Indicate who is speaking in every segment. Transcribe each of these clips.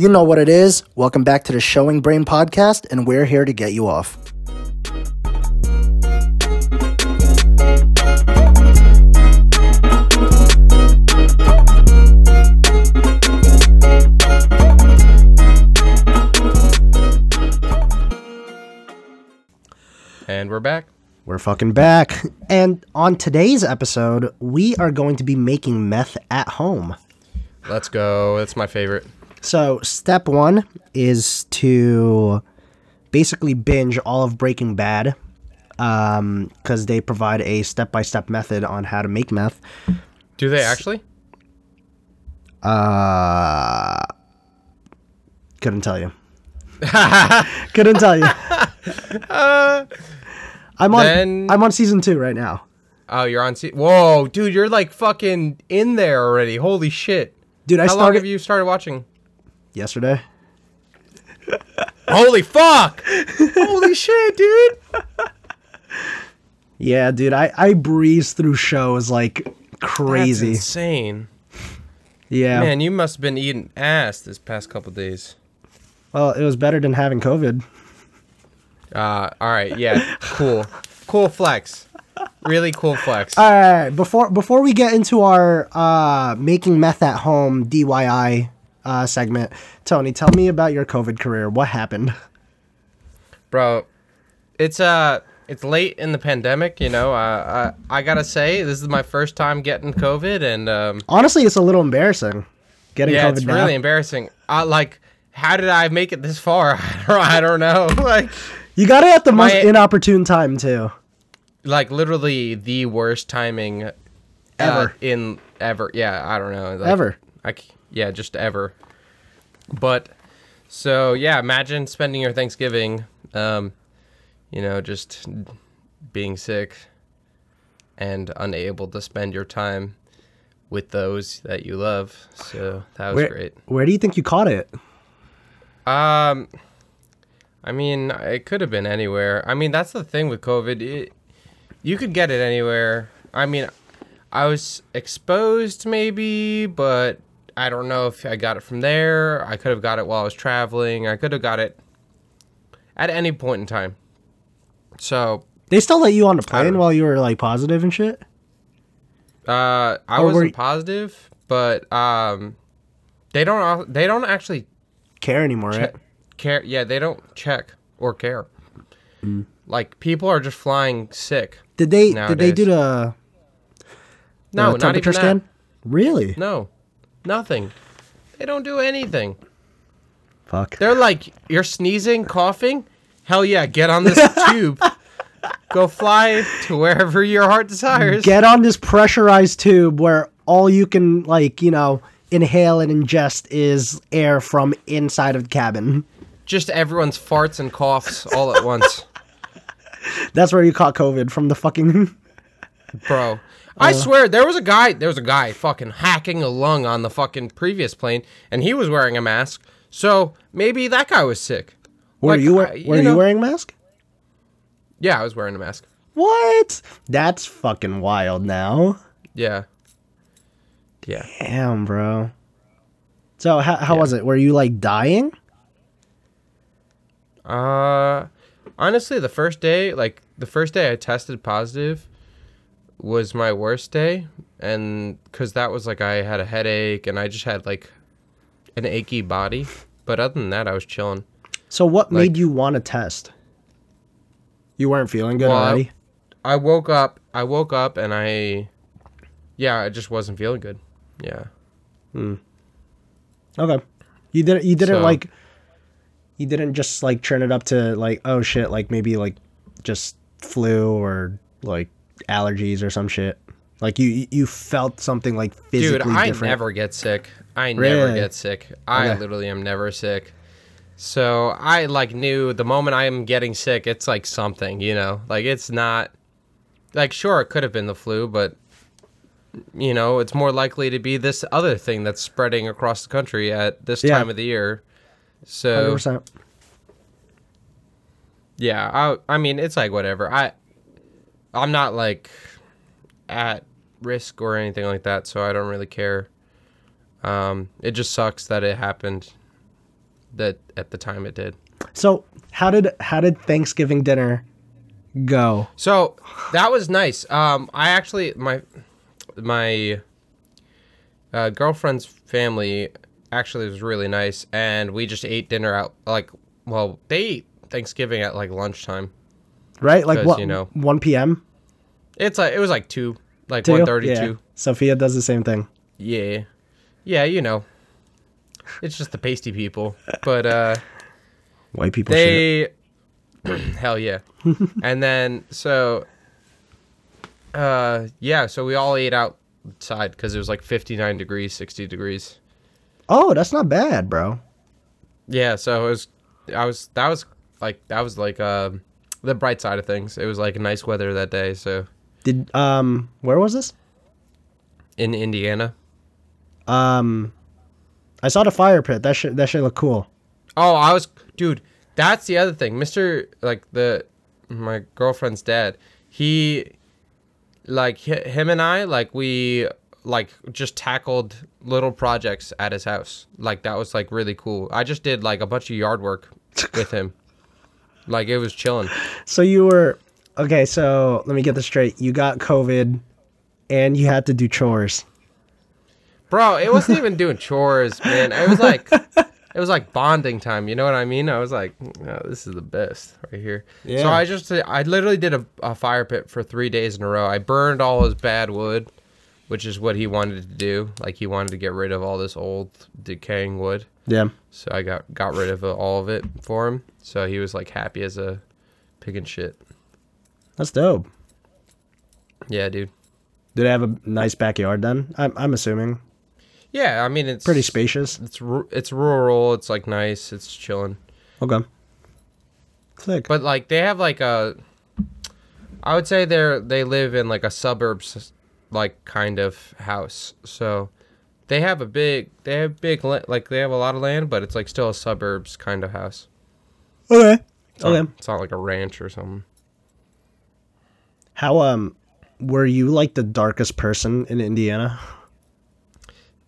Speaker 1: You know what it is. Welcome back to the Showing Brain podcast, and we're here to get you off.
Speaker 2: And we're back.
Speaker 1: We're fucking back. And on today's episode, we are going to be making meth at home.
Speaker 2: Let's go. That's my favorite.
Speaker 1: So, step one is to basically binge all of Breaking Bad because they provide a step by step method on how to make meth.
Speaker 2: Do they actually?
Speaker 1: Uh, couldn't tell you. couldn't tell you. I'm on.
Speaker 2: Then-
Speaker 1: I'm on season two right now.
Speaker 2: Oh, you're on. Se- Whoa, dude, you're like fucking in there already. Holy shit.
Speaker 1: Dude, I
Speaker 2: How long have you started watching?
Speaker 1: Yesterday.
Speaker 2: Holy fuck! Holy shit, dude.
Speaker 1: Yeah, dude, I I breeze through shows like
Speaker 2: That's
Speaker 1: crazy.
Speaker 2: insane.
Speaker 1: Yeah.
Speaker 2: Man, you must have been eating ass this past couple days.
Speaker 1: Well, it was better than having COVID.
Speaker 2: Uh, all right, yeah, cool, cool flex, really cool flex.
Speaker 1: All right, before before we get into our uh, making meth at home DIY uh, segment, Tony, tell me about your COVID career. What happened?
Speaker 2: bro it's uh it's late in the pandemic you know uh, I, I gotta say this is my first time getting covid and um
Speaker 1: Honestly, it's a little embarrassing getting
Speaker 2: yeah
Speaker 1: COVID
Speaker 2: it's
Speaker 1: now.
Speaker 2: really embarrassing I like how did i make it this far i don't, know like
Speaker 1: you got it at the most
Speaker 2: My-
Speaker 1: inopportune time too.
Speaker 2: like literally the worst timing uh,
Speaker 1: Ever.
Speaker 2: in ever yeah i don't know like,
Speaker 1: Ever.
Speaker 2: I yeah just ever. But so yeah imagine spending your thanksgiving um you know just being sick and unable to spend your time with those that you love. So that was
Speaker 1: Where
Speaker 2: great.
Speaker 1: where do you think you caught it?
Speaker 2: um i mean it could have been anywhere. I mean that's the thing with covid. It, you could get it anywhere. I mean i was exposed maybe but i don't know if i got it from there i could have got it while i was traveling i could have got it at any point in time so
Speaker 1: They still let you on the plane while you were like positive and shit.
Speaker 2: uh i
Speaker 1: Or
Speaker 2: wasn't
Speaker 1: y-
Speaker 2: positive but um they don't they don't actually
Speaker 1: Care anymore, right?
Speaker 2: care yeah they don't check or care
Speaker 1: Mm.
Speaker 2: like people are just flying sick
Speaker 1: Did they did they do the,
Speaker 2: no
Speaker 1: the
Speaker 2: not
Speaker 1: temperature
Speaker 2: even
Speaker 1: scan?
Speaker 2: that.
Speaker 1: Really?
Speaker 2: no nothing they don't do anything
Speaker 1: Fuck.
Speaker 2: they're like you're sneezing coughing hell yeah get on this tube go fly to wherever your heart desires
Speaker 1: Get on this pressurized tube where all you can like, you know, inhale and ingest is air from inside of the cabin.
Speaker 2: just everyone's farts and coughs all at once
Speaker 1: That's where you caught COVID from the fucking
Speaker 2: bro.
Speaker 1: Uh.
Speaker 2: I swear there was a guy, there was a guy fucking hacking a lung on the fucking previous plane, and he was wearing a mask. So maybe that guy was sick.
Speaker 1: Were
Speaker 2: Like,
Speaker 1: you wear,
Speaker 2: I-
Speaker 1: were
Speaker 2: you
Speaker 1: you
Speaker 2: know-
Speaker 1: wearing a mask?
Speaker 2: Yeah, I was wearing a mask.
Speaker 1: What? That's fucking wild now.
Speaker 2: Yeah. Yeah.
Speaker 1: Damn, bro. So how how was it? Were you like dying?
Speaker 2: Uh, honestly, the first day, like the first day I tested positive, was my worst day, and because that was like I had a headache and I just had like an achy body. But other than that, I was chilling.
Speaker 1: So what made you want to test? You weren't feeling good
Speaker 2: Well, I-
Speaker 1: already.
Speaker 2: I woke up. I woke up and I, yeah, I just wasn't feeling good. Yeah. Hmm.
Speaker 1: Okay. You didn't you didn't
Speaker 2: So-
Speaker 1: like you didn't just like turn it up to like oh shit like maybe like just flu or like allergies or some shit. Like you you felt something like physically
Speaker 2: Dude, I
Speaker 1: different.
Speaker 2: never get sick. I never
Speaker 1: Really?
Speaker 2: get sick. I
Speaker 1: Okay.
Speaker 2: literally am never sick. So I like knew the moment I am getting sick, it's like something, you know, like it's not like sure it could have been the flu, but you know it's more likely to be this other thing that's spreading across the country at this
Speaker 1: Yeah.
Speaker 2: time of the year. So
Speaker 1: 100%.
Speaker 2: yeah, I I mean it's like whatever. I I'm not like at risk or anything like that, so I don't really care. Um, it just sucks that it happened that at the time it did.
Speaker 1: So how did how did Thanksgiving dinner go?
Speaker 2: So that was nice. Um, I actually my my uh, girlfriend's family actually was really nice, and we just ate dinner out. Like, well, they ate Thanksgiving at like lunchtime.
Speaker 1: Right, Like what?
Speaker 2: you know.
Speaker 1: one p.m.
Speaker 2: It's like it was like two, like one thirty
Speaker 1: Yeah. Sophia does the same thing.
Speaker 2: Yeah, yeah, you know, it's just the pasty people, but uh.
Speaker 1: White people
Speaker 2: they hell yeah and then so uh yeah so we all ate outside because it was like 59 degrees 60 degrees
Speaker 1: Oh, that's not bad, bro.
Speaker 2: yeah so it was i was that was like that was like um the bright side of things. It was like nice weather that day so.
Speaker 1: Did um where was this?
Speaker 2: in indiana.
Speaker 1: Um I saw the fire pit. That shit that shit look cool.
Speaker 2: oh i was dude that's the other thing. Mr like the my girlfriend's dad he like hi- him and i like we like just tackled little projects at his house. Like that was like really cool. I just did like a bunch of yard work with him like it was chilling.
Speaker 1: So you were okay, so let me get this straight. You got COVID and you had to do chores.
Speaker 2: bro it wasn't even doing chores man. It was like it was like bonding time you know what i mean? I was like oh, this is the best right here.
Speaker 1: Yeah.
Speaker 2: so i just i literally did a, a fire pit for three days in a row. I burned all his bad wood which is what he wanted to do. Like he wanted to get rid of all this old decaying wood
Speaker 1: Yeah.
Speaker 2: so i got got rid of uh, all of it for him so he was like happy as a pig and shit
Speaker 1: That's dope.
Speaker 2: yeah dude
Speaker 1: Did it have a nice backyard then? I'm I'm assuming.
Speaker 2: yeah i mean it's
Speaker 1: Pretty spacious.
Speaker 2: it's it's rural it's like nice it's chilling
Speaker 1: Okay. Sick.
Speaker 2: But like they have like a, I would say they're they live in like a suburbs, like kind of house. So, they have a big they have big like they have a lot of land, but it's like still a suburbs kind of house.
Speaker 1: okay.
Speaker 2: It's not,
Speaker 1: Okay.
Speaker 2: it's not like a ranch or something.
Speaker 1: How um were you like the darkest person in Indiana?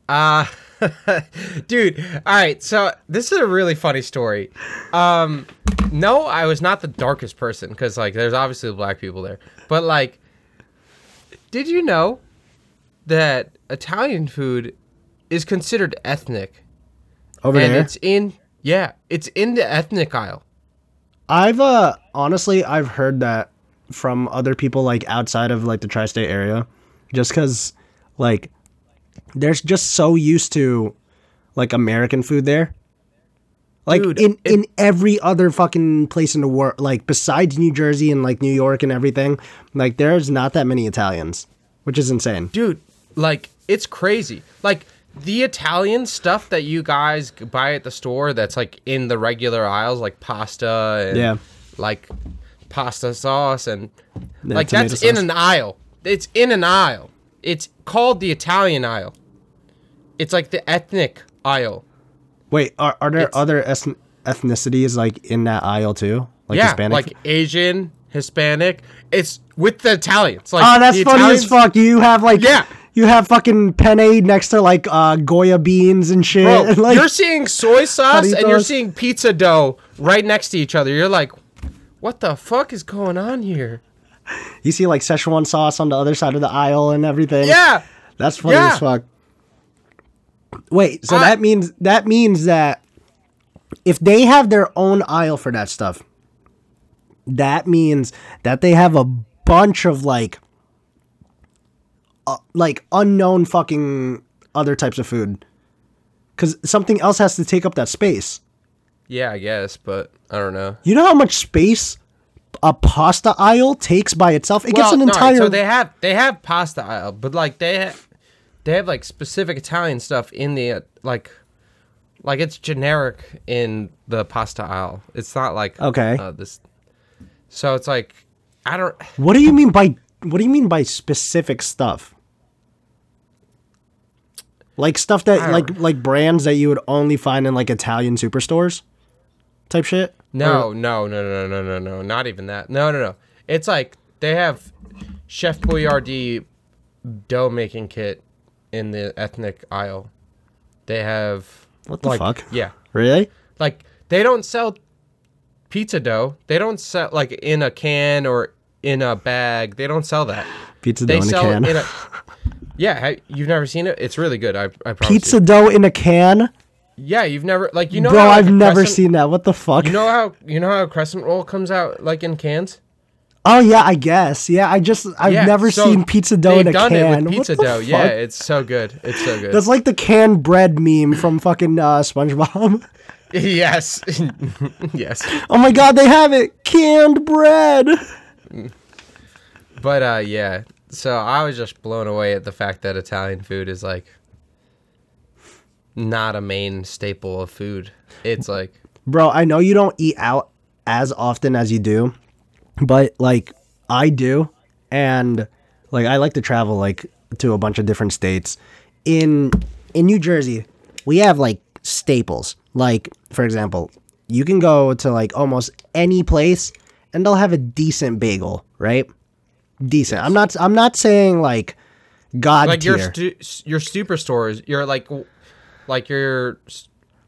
Speaker 2: Uh dude, all right. So this is a really funny story. Um, no, I was not the darkest person because like there's obviously black people there, but like, did you know that Italian food is considered ethnic?
Speaker 1: Over
Speaker 2: and
Speaker 1: there?
Speaker 2: it's in yeah, it's in the ethnic aisle.
Speaker 1: I've uh honestly I've heard that from other people like outside of like the tri-state area just cuz like they're just so used to like American food there. Like
Speaker 2: Dude,
Speaker 1: in
Speaker 2: it-
Speaker 1: in every other fucking place in the world like besides New Jersey and like New York and everything, like there's not that many Italians, which is insane.
Speaker 2: dude like it's crazy like the italian stuff that you guys buy at the store that's like in the regular aisles like pasta and
Speaker 1: Yeah.
Speaker 2: like pasta sauce and
Speaker 1: Yeah,
Speaker 2: like that's in an aisle it's in an aisle it's called the italian aisle it's like the ethnic aisle
Speaker 1: Wait, are are there
Speaker 2: It's-
Speaker 1: other ethn- ethnicities like in that aisle too? Like
Speaker 2: yeah
Speaker 1: Hispanic?
Speaker 2: like asian hispanic it's with the italians like
Speaker 1: Oh, that's funny as fuck. You have like
Speaker 2: Yeah.
Speaker 1: You have fucking penne next to like uh Goya beans and shit.
Speaker 2: Bro,
Speaker 1: and, like,
Speaker 2: you're seeing soy sauce and you're seeing pizza dough right next to each other. You're like, what the fuck is going on here?
Speaker 1: you see like Szechuan sauce on the other side of the aisle and everything.
Speaker 2: Yeah.
Speaker 1: that's funny
Speaker 2: yeah.
Speaker 1: as fuck. Wait, so
Speaker 2: I-
Speaker 1: that means that means that if they have their own aisle for that stuff, that means that they have a bunch of like uh, like unknown fucking other types of food. Cuz something else has to take up that space.
Speaker 2: Yeah, I guess, but I don't know.
Speaker 1: You know how much space a pasta aisle takes by itself? It gets
Speaker 2: Well,
Speaker 1: an
Speaker 2: no,
Speaker 1: entire
Speaker 2: so they have they have pasta aisle, but like they ha- they have like specific Italian stuff in the uh, like like it's generic in the pasta aisle. It's not like
Speaker 1: Okay.
Speaker 2: uh, this. So it's like I don't.
Speaker 1: What do you mean by what do you mean by specific stuff? Like stuff that like like brands that you would only find in like Italian superstores type shit?
Speaker 2: No, no, no, no, no, no, no, not even that. No, no, no. It's like they have Chef Boyardee dough making kit in the ethnic aisle. They have
Speaker 1: What the
Speaker 2: like,
Speaker 1: fuck?
Speaker 2: Yeah,
Speaker 1: Really?
Speaker 2: like they don't sell pizza dough. They don't sell like in a can or in a bag. They don't sell that.
Speaker 1: Pizza
Speaker 2: They
Speaker 1: dough in a can.
Speaker 2: in a. Yeah, you've never seen it. It's really good. I, I promise
Speaker 1: Pizza
Speaker 2: You.
Speaker 1: dough in a can,
Speaker 2: Yeah, you've never like you know.
Speaker 1: bro.
Speaker 2: how, like,
Speaker 1: I've never
Speaker 2: crescent-
Speaker 1: seen that. What the fuck?
Speaker 2: You know how you know how a crescent roll comes out like in cans.
Speaker 1: oh yeah, I guess. Yeah, I just I've
Speaker 2: Yeah,
Speaker 1: never
Speaker 2: so
Speaker 1: seen pizza dough in a
Speaker 2: done
Speaker 1: can.
Speaker 2: it with
Speaker 1: What
Speaker 2: pizza
Speaker 1: the
Speaker 2: dough. Yeah, it's so good. It's so good.
Speaker 1: That's like the canned bread meme from fucking uh, SpongeBob.
Speaker 2: yes, yes.
Speaker 1: oh my god, they have it canned bread.
Speaker 2: But uh, yeah. So I was just blown away at the fact that Italian food is like not a main staple of food. It's like
Speaker 1: Bro, I know you don't eat out as often as you do, but like I do, and like I like to travel like to a bunch of different states. In in New Jersey, we have like staples. Like for example, you can go to like almost any place and they'll have a decent bagel, right? Decent. I'm not I'm not saying like god
Speaker 2: like your
Speaker 1: tier.
Speaker 2: stu- your superstores, your like like your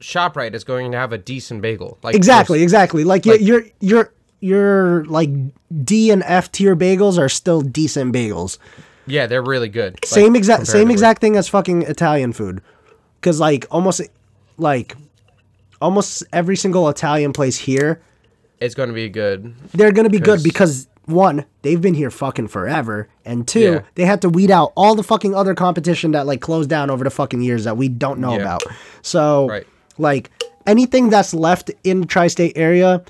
Speaker 2: Shoprite is going to have a decent bagel. Like
Speaker 1: Exactly,
Speaker 2: your-
Speaker 1: exactly. Like,
Speaker 2: like-
Speaker 1: your your your like D and F tier bagels are still decent bagels.
Speaker 2: Yeah, they're really good. like,
Speaker 1: same exact same exact thing as fucking Italian food. Cuz like almost like almost every single Italian place here,
Speaker 2: It's going to be good.
Speaker 1: they're going to be good because one, they've been here fucking forever, and two,
Speaker 2: Yeah.
Speaker 1: they had to weed out all the fucking other competition that like closed down over the fucking years that we don't know
Speaker 2: Yeah.
Speaker 1: about. So
Speaker 2: Right.
Speaker 1: like anything that's left in the tri-state area,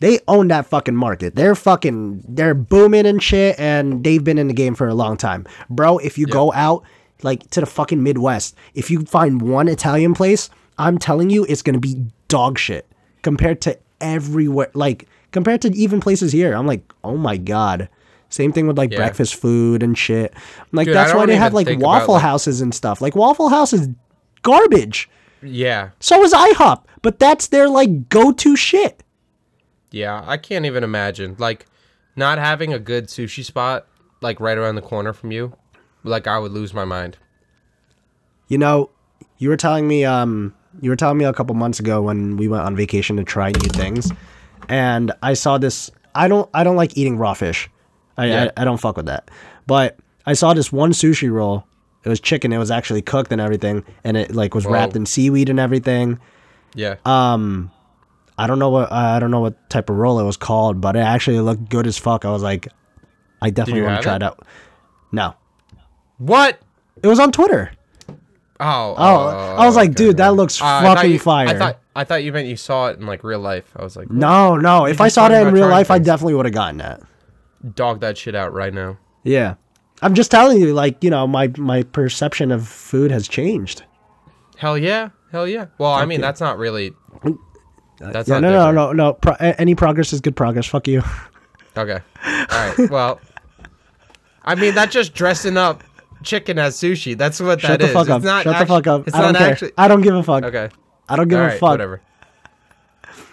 Speaker 1: they own that fucking market. They're fucking they're booming and shit and they've been in the game for a long time. Bro, if you go out like to the fucking Midwest, if you find one Italian place, I'm telling you it's to be dog shit compared to everywhere like compared to even places here. I'm like, "Oh my god." Same thing with like
Speaker 2: Yeah.
Speaker 1: breakfast food and shit. Like
Speaker 2: Dude,
Speaker 1: that's why they have like
Speaker 2: about,
Speaker 1: waffle
Speaker 2: like-
Speaker 1: houses and stuff. Like Waffle House is garbage.
Speaker 2: Yeah.
Speaker 1: So is IHOP, but that's their like go-to shit.
Speaker 2: Yeah, I can't even imagine like not having a good sushi spot like right around the corner from you. Like I would lose my mind.
Speaker 1: You know, you were telling me um you were telling me a couple months ago when we went on vacation to try new things, and I saw this. I don't I don't like eating raw fish. I
Speaker 2: Yeah.
Speaker 1: I, I don't fuck with that. But I saw this one sushi roll. It was chicken. It was actually cooked and everything, and it like was wrapped in seaweed and everything.
Speaker 2: Yeah.
Speaker 1: Um, I don't know what I don't know what type of roll it was called, but it actually looked good as fuck. I was like, I definitely want to try
Speaker 2: it?
Speaker 1: it out. No,
Speaker 2: what?
Speaker 1: it was on Twitter.
Speaker 2: Oh.
Speaker 1: Oh, I was like, dude, that looks
Speaker 2: Uh,
Speaker 1: fucking
Speaker 2: you-
Speaker 1: fire.
Speaker 2: I thought I thought you meant you saw it in like real life. I was like,
Speaker 1: No, no. If I saw that in real life, I definitely would have gotten that.
Speaker 2: dog that shit out right now.
Speaker 1: Yeah. I'm just telling you, like, you know, my my perception of food has changed.
Speaker 2: Hell yeah, hell yeah. Well, I mean,
Speaker 1: Okay.
Speaker 2: that's not really. That's
Speaker 1: Yeah,
Speaker 2: not
Speaker 1: no, no,
Speaker 2: different.
Speaker 1: no, no. Pro- any progress is good progress. Fuck you.
Speaker 2: Okay. All right. Well, I mean, that's just dressing up chicken as sushi. That's what that is.
Speaker 1: Shut
Speaker 2: that
Speaker 1: the
Speaker 2: is.
Speaker 1: fuck up.
Speaker 2: It's
Speaker 1: Shut
Speaker 2: actu-
Speaker 1: the fuck up.
Speaker 2: It's
Speaker 1: I don't care.
Speaker 2: actually.
Speaker 1: I don't give a fuck.
Speaker 2: Okay.
Speaker 1: I don't give
Speaker 2: All
Speaker 1: a
Speaker 2: right.
Speaker 1: fuck.
Speaker 2: Whatever.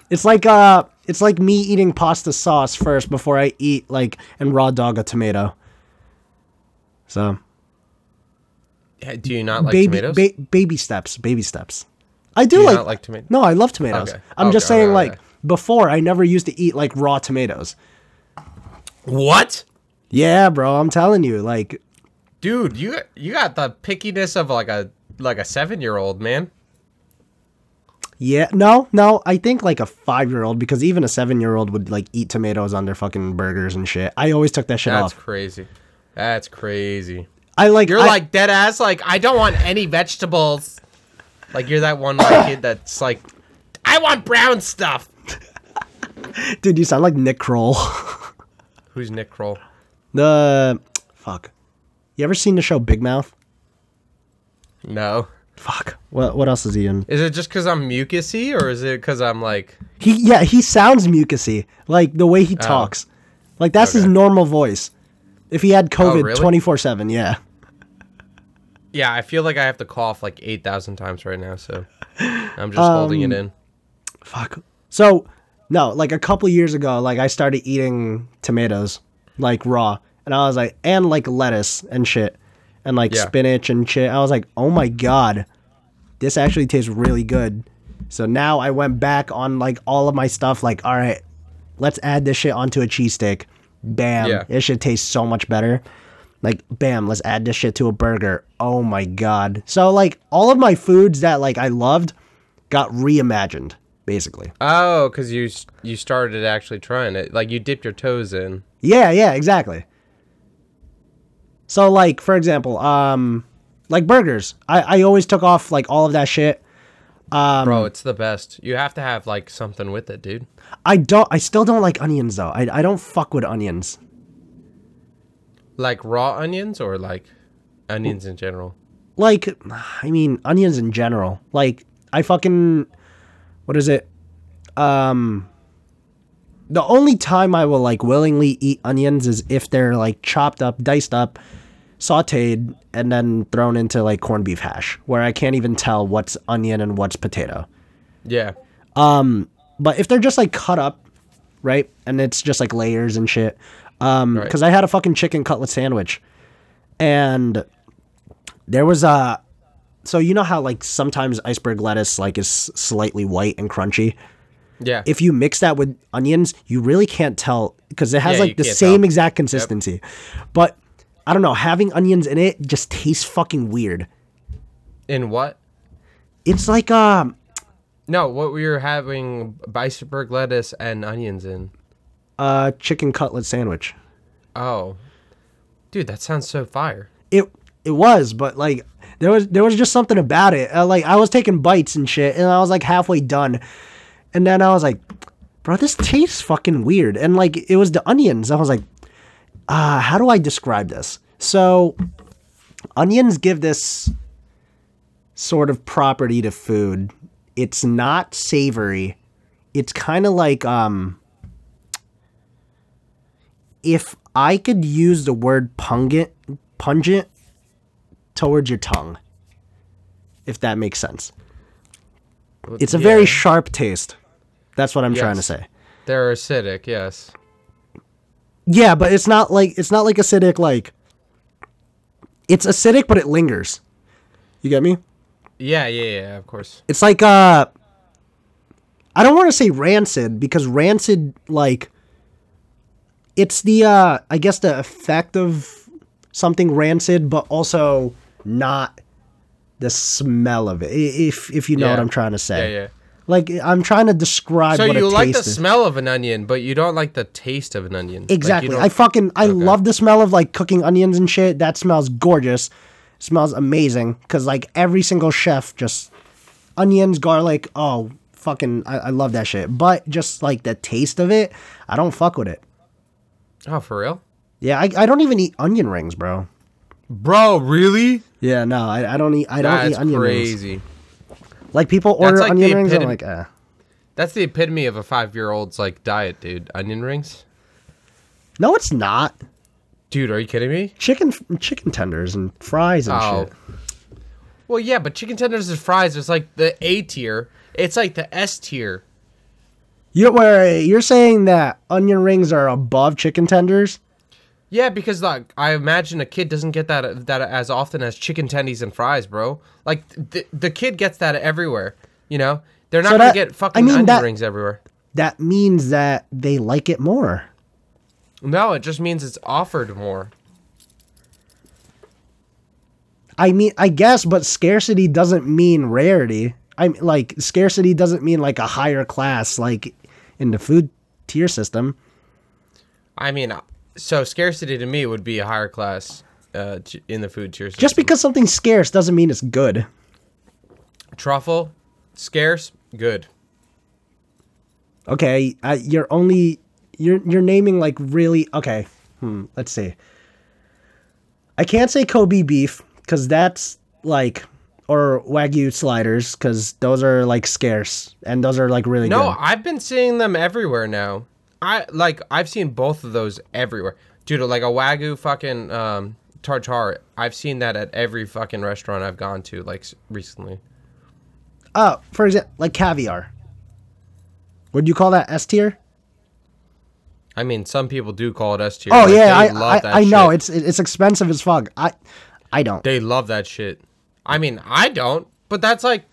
Speaker 1: It's like uh, it's like me eating pasta sauce first before I eat like and raw dog a tomato. So
Speaker 2: Do you not like
Speaker 1: baby,
Speaker 2: tomatoes?
Speaker 1: ba- baby steps, baby steps. I do,
Speaker 2: Do you
Speaker 1: like.
Speaker 2: not like tomato-
Speaker 1: No, I love tomatoes.
Speaker 2: Okay.
Speaker 1: I'm just saying,
Speaker 2: okay,
Speaker 1: like
Speaker 2: okay.
Speaker 1: before, I never used to eat like raw tomatoes.
Speaker 2: what?
Speaker 1: Yeah, bro, I'm telling you, like,
Speaker 2: Dude, you you got the pickiness of like a like a seven year old man.
Speaker 1: yeah, no, no, I think like a five year old because even a seven year old would like eat tomatoes on their fucking burgers and shit. I always took that shit
Speaker 2: That's
Speaker 1: off.
Speaker 2: That's crazy. That's crazy.
Speaker 1: I like,
Speaker 2: You're
Speaker 1: I-
Speaker 2: like dead ass. Like I don't want any vegetables. Like you're that one like kid that's like, I want brown stuff.
Speaker 1: dude, you sound like Nick Kroll.
Speaker 2: Who's Nick Kroll?
Speaker 1: the fuck, you ever seen the show Big Mouth?
Speaker 2: No.
Speaker 1: Fuck, what what else is he in?
Speaker 2: Is it just because I'm mucusy, or is it because I'm like,
Speaker 1: He yeah, he sounds mucusy, like the way he talks, like that's his
Speaker 2: Oh.
Speaker 1: Normal voice. If he had COVID
Speaker 2: really?
Speaker 1: twenty four seven, yeah.
Speaker 2: yeah, I feel like I have to cough like eight thousand times right now, so I'm just holding
Speaker 1: Um,
Speaker 2: it in.
Speaker 1: Fuck. So, no, like a couple years ago, like I started eating tomatoes, like raw, and I was like, and like lettuce and shit, and like
Speaker 2: Yeah.
Speaker 1: spinach and shit. I was like, oh my god, this actually tastes really good. So now I went back on like all of my stuff. Like, all right, let's add this shit onto a cheesesteak. Bam,
Speaker 2: Yeah.
Speaker 1: it should taste so much better. Like, bam, let's add this shit to a burger. Oh my god. So like all of my foods that like I loved got reimagined, basically.
Speaker 2: Oh, because you you started actually trying it. Like you dipped your toes in.
Speaker 1: Yeah, yeah, exactly. So like for example, um like burgers. I, I always took off like all of that shit. Um,
Speaker 2: Bro, it's the best. You have to have like something with it, dude.
Speaker 1: I don't I still don't like onions though. I, I don't fuck with onions.
Speaker 2: Like raw onions or like onions in general.
Speaker 1: Like I mean onions in general. Like I fucking what is it? Um the only time I will like willingly eat onions is if they're like chopped up, diced up, sauteed, and then thrown into like corned beef hash, where I can't even tell what's onion and what's potato.
Speaker 2: Yeah.
Speaker 1: Um but if they're just like cut up, right, and it's just like layers and shit, um,
Speaker 2: Right.
Speaker 1: because I had a fucking chicken cutlet sandwich, and there was a, so you know how like sometimes iceberg lettuce like is slightly white and crunchy.
Speaker 2: Yeah.
Speaker 1: If you mix that with onions, you really can't tell because it has
Speaker 2: Yeah,
Speaker 1: like the same
Speaker 2: tell.
Speaker 1: exact consistency. But I don't know, having onions in it just tastes fucking weird.
Speaker 2: in what?
Speaker 1: It's like um
Speaker 2: No, what we were having iceberg lettuce and onions in.
Speaker 1: a chicken cutlet sandwich.
Speaker 2: Oh. Dude, that sounds so fire.
Speaker 1: it it was but like there was there was just something about it uh, like i was taking bites and shit and i was like halfway done and then i was like bro this tastes fucking weird and like it was the onions i was like uh how do i describe this? So onions give this sort of property to food. It's not savory. It's kind of like um if i could use the word pungent pungent towards your tongue if that makes sense. It's a very sharp taste. That's what i'm trying to say.
Speaker 2: They're acidic, yes.
Speaker 1: Yeah but it's not like it's not like acidic like it's acidic but it lingers you get me
Speaker 2: Yeah, yeah, yeah, of course.
Speaker 1: it's like uh i don't want to say rancid because rancid like it's the uh i guess the effect of something rancid but also not the smell of it if if you know what i'm trying to say
Speaker 2: Yeah, yeah.
Speaker 1: Like i'm trying to describe
Speaker 2: So you like the
Speaker 1: is.
Speaker 2: smell of an onion, but you don't like the taste of an onion.
Speaker 1: Exactly.
Speaker 2: don't-
Speaker 1: I fucking I love the smell of like cooking onions and shit. That smells gorgeous. smells amazing because like every single chef just onions, garlic. Oh, fucking I, I love that shit. But just like the taste of it, I don't fuck with it.
Speaker 2: oh, for real?
Speaker 1: Yeah, I, I don't even eat onion rings, bro.
Speaker 2: Bro, really?
Speaker 1: Yeah, no, I, I don't eat I don't
Speaker 2: That's
Speaker 1: eat onion rings.
Speaker 2: crazy.
Speaker 1: Like people order
Speaker 2: like
Speaker 1: onion rings, I'm like, eh.
Speaker 2: That's the epitome of a five-year-old's like diet, dude. Onion rings.
Speaker 1: No, it's not.
Speaker 2: Dude, are you kidding me?
Speaker 1: Chicken chicken tenders and fries and
Speaker 2: Oh.
Speaker 1: shit.
Speaker 2: Well, yeah, but chicken tenders and fries is like the A tier. It's like the S tier.
Speaker 1: You're where you're saying that onion rings are above chicken tenders?
Speaker 2: Yeah, because like I imagine a kid doesn't get that that as often as chicken tendies and fries, bro. Like the the kid gets that everywhere. You know, they're not
Speaker 1: So
Speaker 2: gonna
Speaker 1: that-
Speaker 2: get
Speaker 1: I
Speaker 2: fucking
Speaker 1: mean,
Speaker 2: onion
Speaker 1: that-
Speaker 2: rings everywhere.
Speaker 1: That means that they like it more.
Speaker 2: No, it just means it's offered more.
Speaker 1: I mean, I guess, but scarcity doesn't mean rarity. I mean, like scarcity doesn't mean like a higher class, like in the food tier system.
Speaker 2: I mean, uh, so scarcity to me would be a higher class uh, in the food tier.
Speaker 1: Just because something's scarce doesn't mean it's good.
Speaker 2: truffle scarce, good.
Speaker 1: Okay, you're only you're you're naming like really okay. Hmm, let's see. I can't say Kobe beef because that's like or wagyu sliders because those are like scarce and those are like really
Speaker 2: No,
Speaker 1: good.
Speaker 2: I've been seeing them everywhere now. I like I've seen both of those everywhere. Dude, like a wagyu fucking um tartar. I've seen that at every fucking restaurant I've gone to like recently.
Speaker 1: Oh, for example, like caviar. Would you call that S tier?
Speaker 2: I mean, some people do call it S tier.
Speaker 1: Oh
Speaker 2: like,
Speaker 1: yeah, I
Speaker 2: love
Speaker 1: I,
Speaker 2: that
Speaker 1: I know
Speaker 2: shit.
Speaker 1: it's it's expensive as fuck. I I don't.
Speaker 2: They love that shit. I mean, I don't, but that's like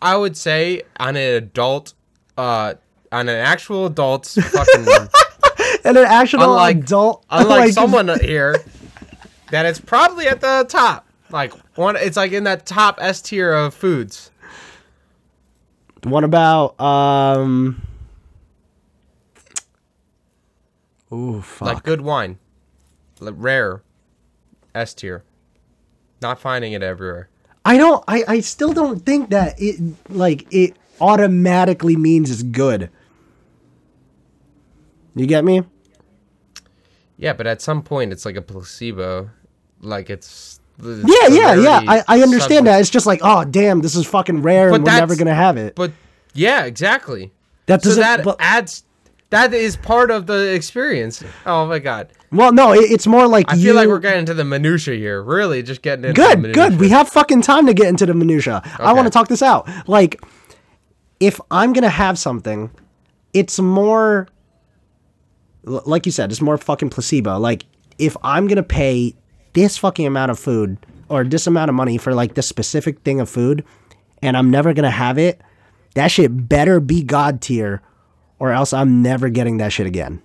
Speaker 2: I would say on an adult, uh, on an actual adult's fucking,
Speaker 1: And an actual
Speaker 2: Unlike-
Speaker 1: adult,
Speaker 2: unlike
Speaker 1: like,
Speaker 2: someone here, that it's probably at the top. Like one, it's like in that top S tier of foods.
Speaker 1: What about um? Ooh, fuck.
Speaker 2: Like good wine, like rare, S tier. Not finding it everywhere.
Speaker 1: I don't. I I still don't think that it like it automatically means it's good. You get me?
Speaker 2: Yeah, but at some point it's like a placebo. Like it's.
Speaker 1: Yeah, yeah, yeah. I, I understand
Speaker 2: subject-
Speaker 1: that. It's just like, oh damn, this is fucking rare,
Speaker 2: But
Speaker 1: and we're never gonna have it.
Speaker 2: But yeah, exactly.
Speaker 1: that
Speaker 2: So
Speaker 1: doesn't.
Speaker 2: that
Speaker 1: but-
Speaker 2: adds. That is part of the experience. Oh my god.
Speaker 1: well, no, it, it's more like
Speaker 2: I
Speaker 1: you.
Speaker 2: feel like we're getting into the minutia here. Really, just getting into the
Speaker 1: good, good. We have fucking time to get into the minutia. I want to talk this out. Like, if I'm gonna have something, it's more. L- Like you said, it's more fucking placebo. Like, if I'm gonna pay this fucking amount of food or this amount of money for like this specific thing of food, and I'm never gonna have it, that shit better be god tier, or else I'm never getting that shit again.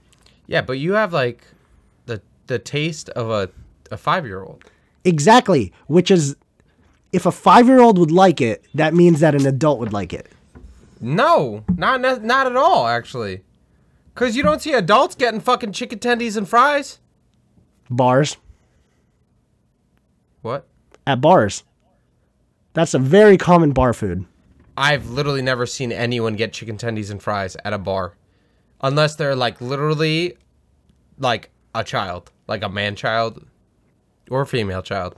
Speaker 2: Yeah, but you have like the the taste of a a five year old.
Speaker 1: Exactly, which is. If a five year old would like it, that means that an adult would like it.
Speaker 2: No, not not at all. Actually, because you don't see adults getting fucking chicken tendies and fries.
Speaker 1: Bars.
Speaker 2: What?
Speaker 1: at bars. That's a very common bar food.
Speaker 2: I've literally never seen anyone get chicken tendies and fries at a bar, unless they're like literally, like a child, like a man child, or a female child.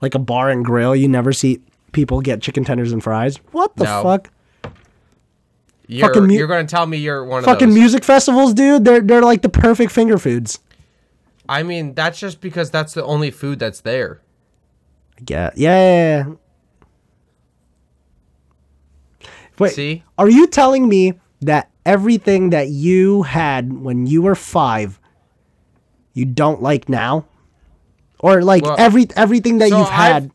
Speaker 1: Like a bar and grill, you never see people get chicken tenders and fries. What the
Speaker 2: No.
Speaker 1: fuck?
Speaker 2: You're
Speaker 1: Fucking mu-
Speaker 2: you're gonna tell me you're one of those.
Speaker 1: Fucking music festivals, dude. They're they're like the perfect finger foods.
Speaker 2: I mean, that's just because that's the only food that's there.
Speaker 1: Yeah, yeah. yeah. Wait,
Speaker 2: See?
Speaker 1: are you telling me that everything that you had when you were five, you don't like now, or like
Speaker 2: Well,
Speaker 1: every everything that
Speaker 2: so
Speaker 1: you've
Speaker 2: I've-
Speaker 1: had?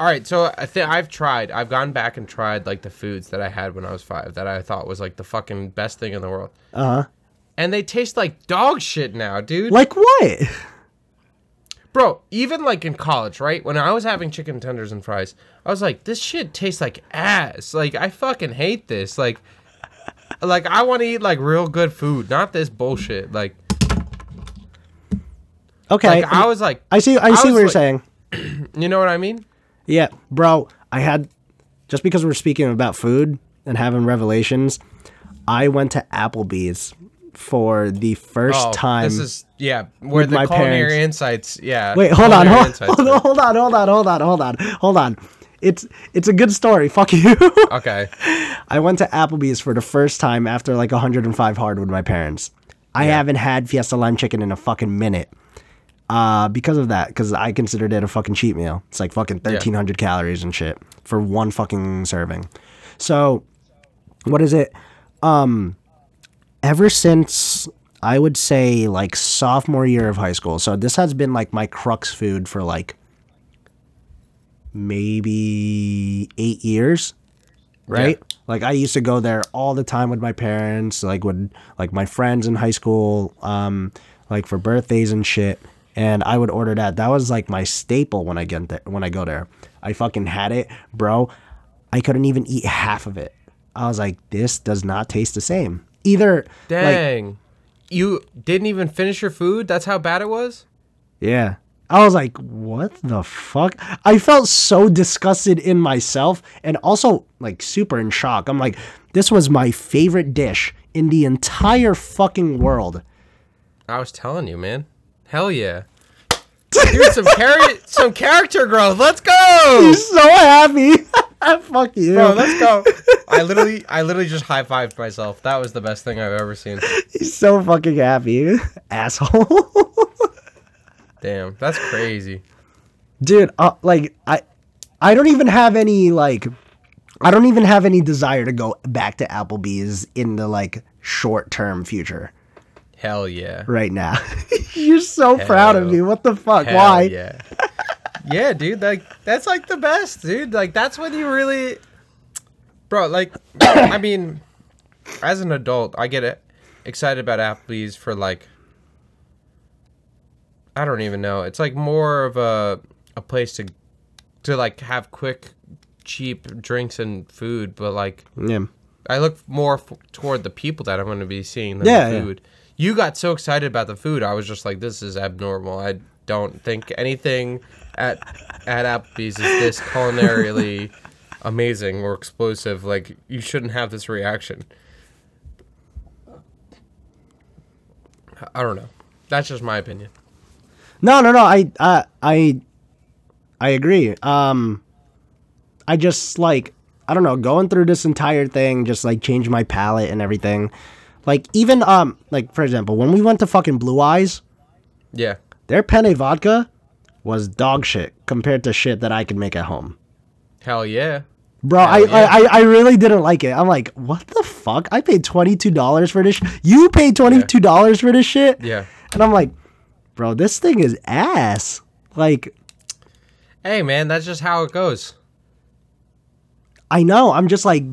Speaker 2: All right, so I think I've tried. I've gone back and tried like the foods that I had when I was five that I thought was like the fucking best thing in the world,
Speaker 1: Uh huh.
Speaker 2: and they taste like dog shit now, dude.
Speaker 1: Like what?
Speaker 2: Bro, even like in college, right? When I was having chicken tenders and fries, I was like, this shit tastes like ass. Like I fucking hate this. Like like I want to eat like real good food, not this bullshit. Like
Speaker 1: Okay,
Speaker 2: like I was like
Speaker 1: I see. I see
Speaker 2: was
Speaker 1: what you're saying.
Speaker 2: you know what I mean?
Speaker 1: Yeah, bro. I had just because we're speaking about food and having revelations. I went to Applebee's for the first
Speaker 2: Oh,
Speaker 1: time.
Speaker 2: This is yeah, where the
Speaker 1: my
Speaker 2: culinary
Speaker 1: parents.
Speaker 2: insights, yeah.
Speaker 1: Wait, hold on, hold, hold on, hold on, hold on, hold on, hold on, hold on. It's it's a good story. Fuck you.
Speaker 2: Okay.
Speaker 1: I went to Applebee's for the first time after like 105 hard with my parents. I haven't had Fiesta Lime Chicken in a fucking minute. Uh, because of that, because I considered it a fucking cheat meal. It's like fucking 1300 calories and shit for one fucking serving. So, what is it? Um, ever since I would say like sophomore year of high school. So this has been like my crux food for like maybe eight years right?
Speaker 2: Yeah.
Speaker 1: Like I used to go there all the time with my parents, like with like my friends in high school, um, like for birthdays and shit. And I would order that. That was like my staple when I get there. When I go there, I fucking had it, bro. I couldn't even eat half of it. I was like, this does not taste the same. Either, like,
Speaker 2: Dang. you didn't even finish your food? That's how bad it was?
Speaker 1: Yeah. I was like, what the fuck? I felt so disgusted in myself and also like super in shock. I'm like, this was my favorite dish in the entire fucking world.
Speaker 2: I was telling you, man. Hell yeah. Dude, some char- some character growth. Let's go.
Speaker 1: He's so happy. Fuck you.
Speaker 2: Bro, let's go. I literally I literally just high-fived myself. That was the best thing I've ever seen.
Speaker 1: He's so fucking happy. Asshole.
Speaker 2: Damn, that's crazy.
Speaker 1: Dude, uh, like I I don't even have any like I don't even have any desire to go back to Applebee's in the like short-term future
Speaker 2: Hell yeah.
Speaker 1: right now. You're so proud of me. What the fuck?
Speaker 2: Hell
Speaker 1: Why?
Speaker 2: Yeah. yeah, dude. Like that's like the best, dude. Like that's when you really bro. Like, I mean, as an adult, I get excited about Applebee's for like. I don't even know. It's like more of a a place to to like have quick, cheap drinks and food, but like
Speaker 1: Yeah.
Speaker 2: I look more f- toward the people that I'm going to be seeing than
Speaker 1: Yeah,
Speaker 2: the
Speaker 1: yeah.
Speaker 2: You got so excited about the food, I was just like, this is abnormal. I don't think anything at at Applebee's is this culinarily amazing or explosive. Like you shouldn't have this reaction. I don't know. That's just my opinion.
Speaker 1: No, no, no. I, I, I, I agree. Um, I just like I don't know, going through this entire thing just like changed my palate and everything. Like even um, like for example, when we went to fucking Blue Eyes,
Speaker 2: Yeah.
Speaker 1: their penne vodka was dog shit compared to shit that I could make at home.
Speaker 2: Hell yeah.
Speaker 1: Bro, I,
Speaker 2: yeah.
Speaker 1: I I I really didn't like it. I'm like, what the fuck? I paid twenty two dollars for this. Sh- you paid twenty two dollars for this shit.
Speaker 2: Yeah.
Speaker 1: And I'm like, bro, this thing is ass. Like,
Speaker 2: Hey man, that's just how it goes.
Speaker 1: I know. I'm just like,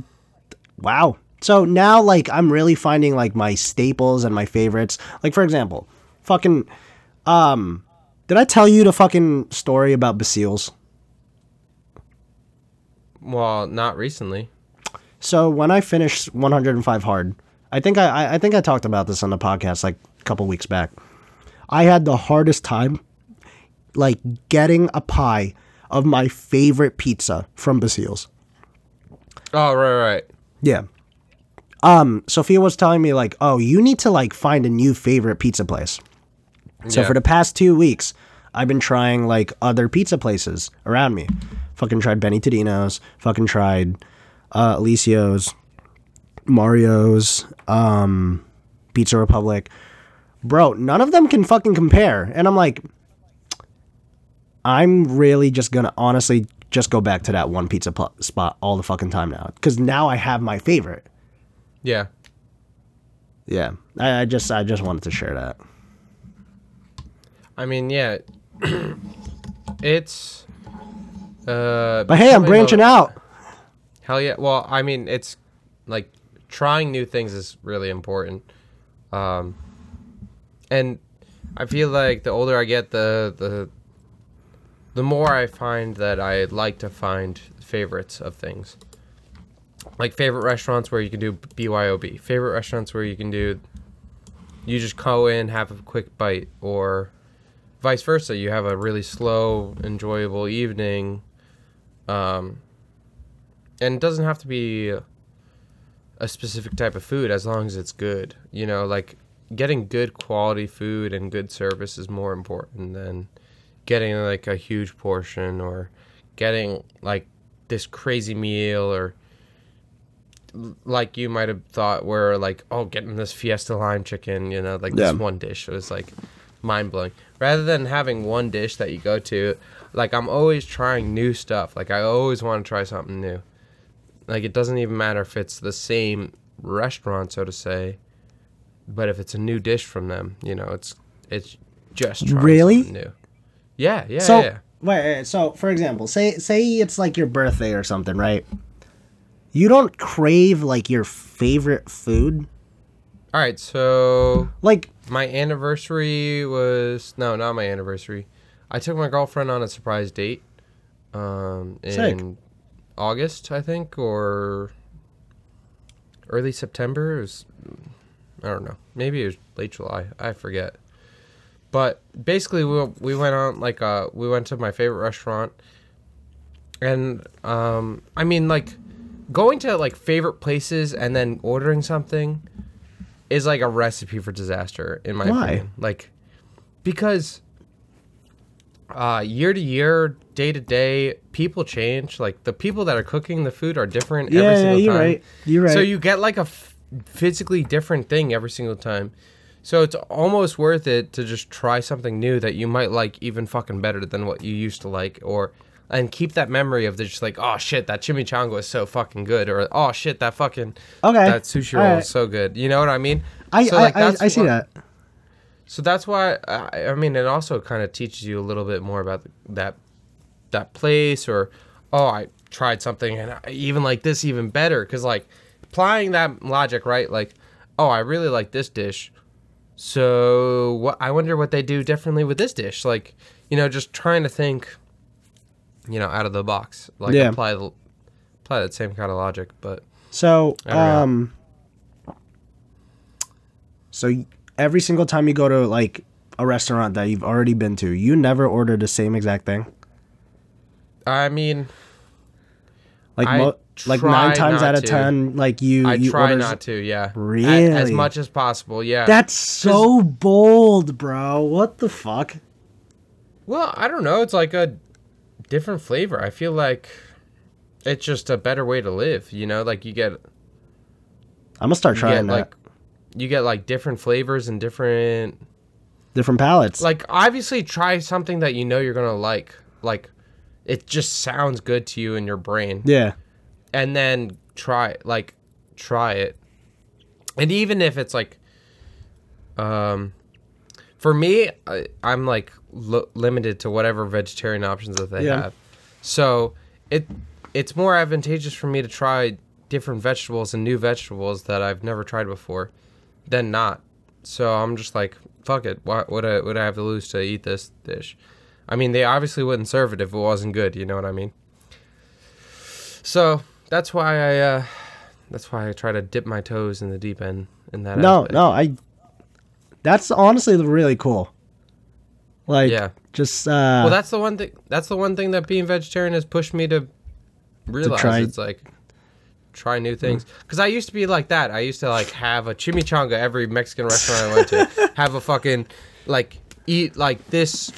Speaker 1: wow. So now, like, I'm really finding like my staples and my favorites. Like, for example, fucking, um, did I tell you the fucking story about Basiles?
Speaker 2: Well, not recently.
Speaker 1: So when I finished 105 hard, I think I, I think I talked about this on the podcast like a couple weeks back. I had the hardest time, like getting a pie of my favorite pizza from Basiles.
Speaker 2: Oh right, right.
Speaker 1: Yeah. Um, Sophia was telling me like, oh, you need to like find a new favorite pizza place. So
Speaker 2: Yeah.
Speaker 1: for the past two weeks, I've been trying like other pizza places around me. Fucking tried Benny Tudino's. Fucking tried uh, Alicios, Mario's, um, Pizza Republic. Bro, none of them can fucking compare. And I'm like, I'm really just gonna honestly just go back to that one pizza pl- spot all the fucking time now because now I have my favorite.
Speaker 2: Yeah.
Speaker 1: Yeah, I, I just I just wanted to share that.
Speaker 2: I mean, yeah. it's uh
Speaker 1: But hey, I'm branching
Speaker 2: a-
Speaker 1: out.
Speaker 2: Hell yeah. Well, I mean, it's like trying new things is really important. Um and I feel like the older I get, the the the more I find that I like to find favorites of things. Like favorite restaurants where you can do BYOB. Favorite restaurants where you can do you just go in, have a quick bite or vice versa. You have a really slow, enjoyable evening. Um and it doesn't have to be a specific type of food as long as it's good. You know, like getting good quality food and good service is more important than getting like a huge portion or getting like this crazy meal or like you might have thought where like oh getting this fiesta lime chicken you know like
Speaker 1: Yeah.
Speaker 2: this one dish It was like mind blowing rather than having one dish that you go to like i'm always trying new stuff like i always want to try something new like it doesn't even matter if it's the same restaurant so to say but if it's a new dish from them you know it's it's just trying
Speaker 1: Really?
Speaker 2: new yeah yeah
Speaker 1: So
Speaker 2: yeah
Speaker 1: wait, so for example, say say it's like your birthday or something, right? You don't crave like your favorite food,
Speaker 2: all right so
Speaker 1: like
Speaker 2: my anniversary was no not my anniversary. I took my girlfriend on a surprise date um in
Speaker 1: Sick.
Speaker 2: august i think or early september. It was i don't know. Maybe it was late july. I forget. But basically we, we went on like uh we went to my favorite restaurant. And um i mean like going to like favorite places and then ordering something is like a recipe for disaster in my
Speaker 1: Why?
Speaker 2: opinion. Like because uh year to year, day to day, people change. Like the people that are cooking the food are different
Speaker 1: Yeah,
Speaker 2: every
Speaker 1: yeah,
Speaker 2: single
Speaker 1: you're
Speaker 2: time.
Speaker 1: right. You're right.
Speaker 2: So you get like a f- physically different thing every single time. So it's almost worth it to just try something new that you might like even fucking better than what you used to like or and keep that memory of the just like oh shit that chimichanga is so fucking good or oh shit that fucking
Speaker 1: Okay,
Speaker 2: that sushi roll
Speaker 1: alright.
Speaker 2: is so good you know what I mean
Speaker 1: I
Speaker 2: So,
Speaker 1: I,
Speaker 2: like,
Speaker 1: I,
Speaker 2: that's
Speaker 1: I see
Speaker 2: why-
Speaker 1: that.
Speaker 2: so that's why I, I mean it also kind of teaches you a little bit more about that that place or oh I tried something and I even like this even better because like applying that logic, right? Like, oh, I really like this dish, so what? I wonder what they do differently with this dish. Like, you know, just trying to think, you know, out of the box. Like
Speaker 1: Yeah.
Speaker 2: apply the apply that same kind of logic, but
Speaker 1: So,
Speaker 2: know.
Speaker 1: um, so every single time you go to like a restaurant that you've already been to, you never order the same exact thing.
Speaker 2: I mean,
Speaker 1: Like, mo- like nine times out of
Speaker 2: to.
Speaker 1: ten, like you,
Speaker 2: I
Speaker 1: you
Speaker 2: try
Speaker 1: order
Speaker 2: not to. Yeah, A- as
Speaker 1: Really?
Speaker 2: much as possible. Yeah.
Speaker 1: That's so bold, bro. What the fuck?
Speaker 2: Well, I don't know. It's like a different flavor. I feel like it's just a better way to live. You know, like you get
Speaker 1: I'm gonna start trying
Speaker 2: get
Speaker 1: that.
Speaker 2: like you get like different flavors and different
Speaker 1: different palettes.
Speaker 2: like obviously try something that you know you're gonna like. Like it just sounds good to you in your brain,
Speaker 1: yeah,
Speaker 2: and then try like try it. And even if it's like, um, for me, I, I'm like lo- limited to whatever vegetarian options that they
Speaker 1: Yeah.
Speaker 2: have. So it it's more advantageous for me to try different vegetables and new vegetables that I've never tried before than not. So I'm just like, fuck it. What would I would I have to lose to eat this dish? I mean, they obviously wouldn't serve it if it wasn't good. You know what I mean? So that's why I uh, that's why I try to dip my toes in the deep end in that.
Speaker 1: no,
Speaker 2: aspect.
Speaker 1: no, I. That's honestly really cool. Like,
Speaker 2: Yeah.
Speaker 1: just uh,
Speaker 2: Well, that's the one thing. That's the one thing that being vegetarian has pushed me to realize.
Speaker 1: try-
Speaker 2: It's like try new things. Because I used to be like that. I used to like have a chimichanga every Mexican restaurant I went to. have a fucking like eat like this.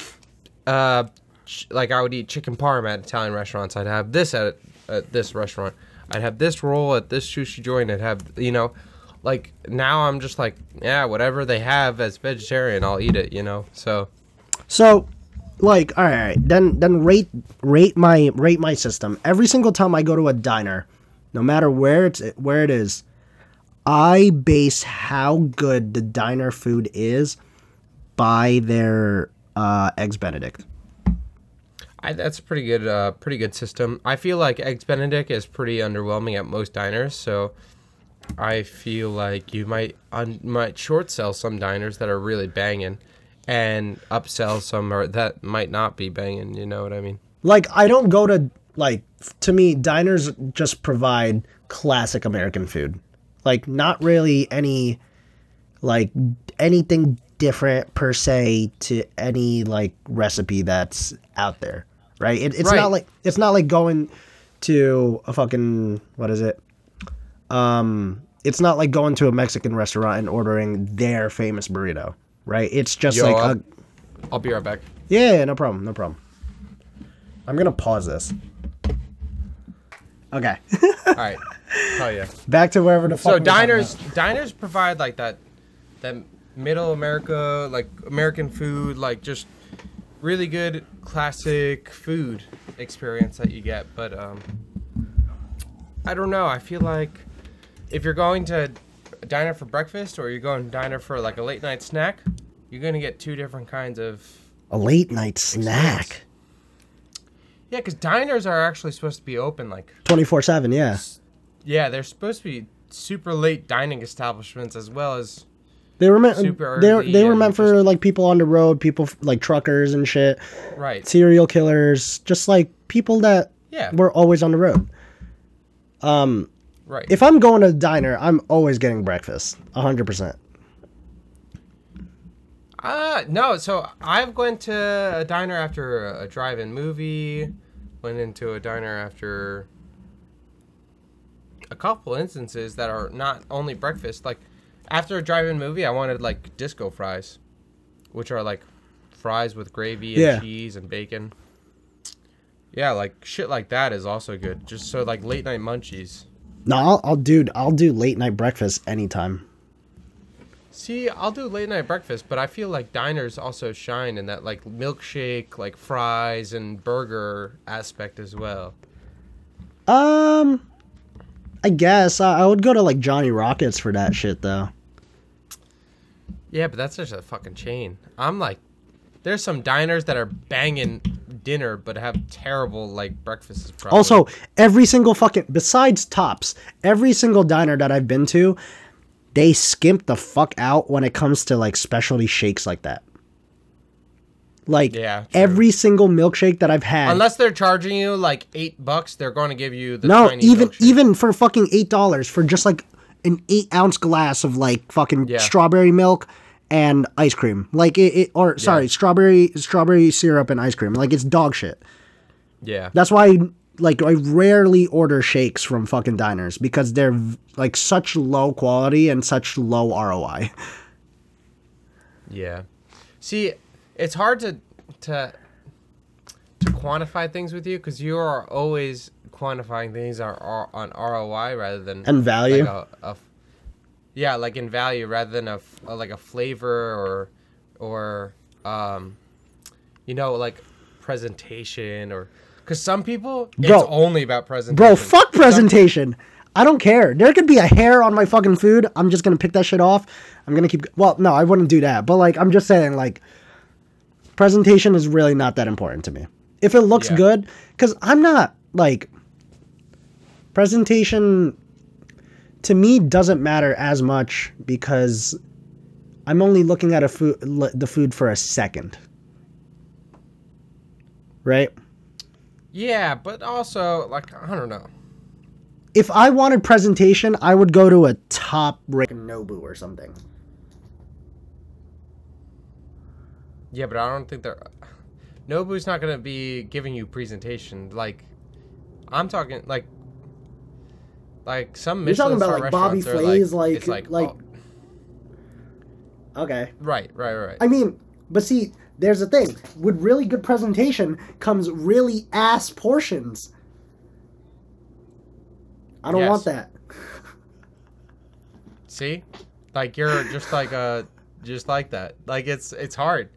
Speaker 2: Uh, ch- like I would eat chicken parm at Italian restaurants. I'd have this at, at this restaurant. I'd have this roll at this sushi joint. I'd have you know. Like now, I'm just like, yeah, whatever they have as vegetarian, I'll eat it. You know, so
Speaker 1: So, like, all right, then then rate rate my rate my system. Every single time I go to a diner, no matter where it's where it is, I base how good the diner food is by their uh, eggs Benedict.
Speaker 2: I, that's a pretty good, uh, pretty good system. I feel like eggs Benedict is pretty underwhelming at most diners, so I feel like you might un, might short sell some diners that are really banging, and upsell some or that might not be banging. You know what I mean?
Speaker 1: Like, I don't go to like to me diners just provide classic American food. Like, not really any like anything different per se to any like recipe that's out there, right? It, it's
Speaker 2: Right.
Speaker 1: not like it's not like going to a fucking what is it? Um, it's not like going to a Mexican restaurant and ordering their famous burrito, right? It's just
Speaker 2: Yo,
Speaker 1: like
Speaker 2: I'll-
Speaker 1: a,
Speaker 2: I'll be right back.
Speaker 1: yeah, no problem, no problem. I'm gonna pause this. Okay,
Speaker 2: All right, hell yeah.
Speaker 1: back to wherever the fuck.
Speaker 2: So
Speaker 1: we were talking
Speaker 2: diners, diners provide like that, that middle America, like American food, like just really good classic food experience that you get. But um, I don't know. I feel like if you're going to a diner for breakfast or you're going to diner for like a late night snack, you're gonna get two different kinds of.
Speaker 1: a late night snack,
Speaker 2: Yeah, because diners are actually supposed to be open like
Speaker 1: twenty four seven. Yeah,
Speaker 2: yeah, they're supposed to be super late dining establishments as well as
Speaker 1: they were meant. They
Speaker 2: early
Speaker 1: they were meant for like people on the road, people like truckers and shit,
Speaker 2: right.
Speaker 1: serial killers, just like people that
Speaker 2: Yeah.
Speaker 1: were always on the road. Um,
Speaker 2: Right.
Speaker 1: if I'm going to a diner, I'm always getting breakfast, hundred percent.
Speaker 2: Uh no, so I've went to a diner after a drive-in movie, went into a diner after a couple instances that are not only breakfast. Like after a drive-in movie, I wanted like disco fries, which are like fries with gravy and
Speaker 1: Yeah.
Speaker 2: cheese and bacon. Yeah, like shit like that is also good. Just so like late night munchies.
Speaker 1: No, I'll, I'll do I'll do late night breakfast anytime.
Speaker 2: See, I'll do late night breakfast, but I feel like diners also shine in that like milkshake, like fries and burger aspect as well.
Speaker 1: Um, I guess I, I would go to like Johnny Rockets for that shit though.
Speaker 2: Yeah, but that's just a fucking chain. I'm like, there's some diners that are banging dinner but have terrible like breakfasts. Probably.
Speaker 1: Also, every single fucking besides Tops, every single diner that I've been to, they skimp the fuck out when it comes to like specialty shakes like that. Like
Speaker 2: Yeah,
Speaker 1: every single milkshake that I've had.
Speaker 2: unless they're charging you like eight bucks, they're going to give you the
Speaker 1: no, even
Speaker 2: milkshake.
Speaker 1: even for fucking eight dollars for just like an eight ounce glass of like fucking
Speaker 2: Yeah.
Speaker 1: strawberry milk and ice cream. Like it, it or sorry, strawberry strawberry syrup and ice cream. Like it's dog shit.
Speaker 2: yeah,
Speaker 1: That's why like I rarely order shakes from fucking diners because they're like such low quality and such low ROI.
Speaker 2: yeah. See, it's hard to to to quantify things with you because you are always quantifying things on, on ROI rather than
Speaker 1: And value.
Speaker 2: like a, a yeah, like in value rather than a, a- like a flavor or or um, you know, like presentation or because some people
Speaker 1: Bro.
Speaker 2: it's only about presentation.
Speaker 1: Bro, fuck presentation. I don't care. There could be a hair on my fucking food. I'm just gonna pick that shit off. I'm gonna keep. Well, no, I wouldn't do that. But like, I'm just saying, like, presentation is really not that important to me. If it looks
Speaker 2: Yeah.
Speaker 1: good, because I'm not like presentation to me doesn't matter as much because I'm only looking at a food the food for a second. Right?
Speaker 2: Yeah, but also like I don't know.
Speaker 1: if I wanted presentation, I would go to a top rate Nobu or something.
Speaker 2: Yeah, but I don't think they're. Nobu's not gonna be giving you presentation. Like, I'm talking like, like some
Speaker 1: You're talking
Speaker 2: Michelin
Speaker 1: about, like, Bobby Flay's, like-
Speaker 2: it's like,
Speaker 1: like-
Speaker 2: oh,
Speaker 1: Okay.
Speaker 2: right, right, right.
Speaker 1: I mean, but see, there's the thing. With really good presentation comes really ass portions. I don't
Speaker 2: Yes.
Speaker 1: want that.
Speaker 2: See, like you're just like uh just like that. Like it's it's hard.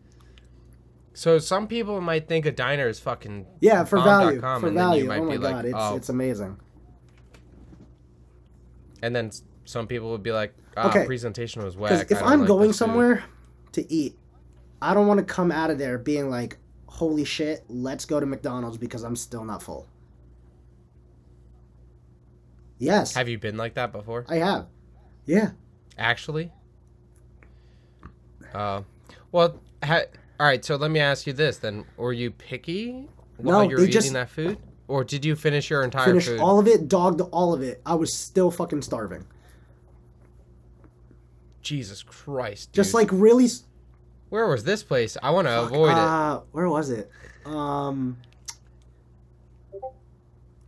Speaker 2: So some people might think a diner is fucking
Speaker 1: Yeah, for value. For
Speaker 2: and then you
Speaker 1: value.
Speaker 2: might
Speaker 1: Oh my
Speaker 2: be like,
Speaker 1: god, it's
Speaker 2: oh.
Speaker 1: it's amazing.
Speaker 2: And then some people would be like, ah,
Speaker 1: Okay.
Speaker 2: presentation was whack.
Speaker 1: if I'm
Speaker 2: like
Speaker 1: going
Speaker 2: this food."
Speaker 1: somewhere to eat, I don't want to come out of there being like, "Holy shit, let's go to McDonald's" because I'm still not full. Yes,
Speaker 2: have you been like that before?
Speaker 1: I have. Yeah.
Speaker 2: Actually. Uh, well, ha- all right. So let me ask you this then: Were you picky while
Speaker 1: No,
Speaker 2: you were eating
Speaker 1: just-
Speaker 2: that food, or did you finish your entire
Speaker 1: Finished
Speaker 2: food?
Speaker 1: all of it, dogged all of it. I was still fucking starving.
Speaker 2: Jesus Christ! Dude.
Speaker 1: Just like really. s-
Speaker 2: where was this place? I want to
Speaker 1: fuck,
Speaker 2: avoid it.
Speaker 1: uh, Where was it? Um.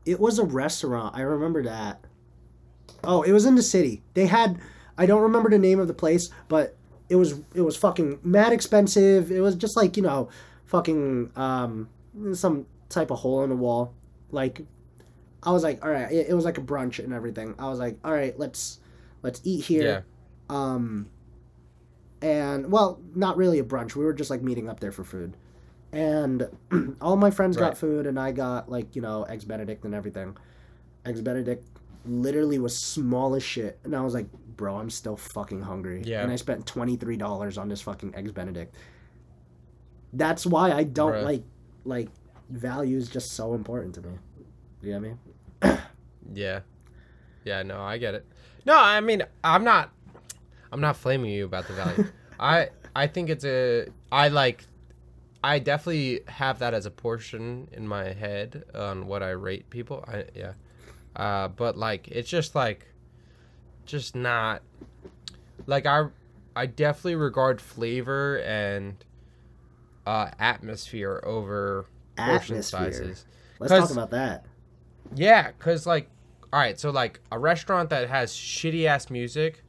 Speaker 1: It was a restaurant. I remember that. Oh, it was in the city. They had. I don't remember the name of the place, but it was it was fucking mad expensive. It was just like you know, fucking um, some type of hole in the wall. Like, I was like, all right. It, it was like a brunch and everything. I was like, all right, let's let's eat here.
Speaker 2: Yeah.
Speaker 1: Um, and well, not really a brunch. We were just like meeting up there for food, and all my friends
Speaker 2: Right.
Speaker 1: got food, and I got like you know eggs Benedict and everything. Eggs Benedict literally was small as shit, and I was like, bro, I'm still fucking hungry.
Speaker 2: Yeah.
Speaker 1: And I spent twenty three dollars on this fucking eggs Benedict. That's why I don't
Speaker 2: Bruh.
Speaker 1: like like value is just so important to me. You know what I mean?
Speaker 2: Yeah. Yeah, no, I get it. No, I mean, I'm not I'm not flaming you about the value. I I think it's a I like I definitely have that as a portion in my head on what I rate people. I yeah. Uh but like it's just like just not like I I definitely regard flavor and uh atmosphere over portion
Speaker 1: Atmosphere.
Speaker 2: sizes.
Speaker 1: Let's talk about that.
Speaker 2: Yeah, cause like, all right, so like a restaurant that has shitty ass music,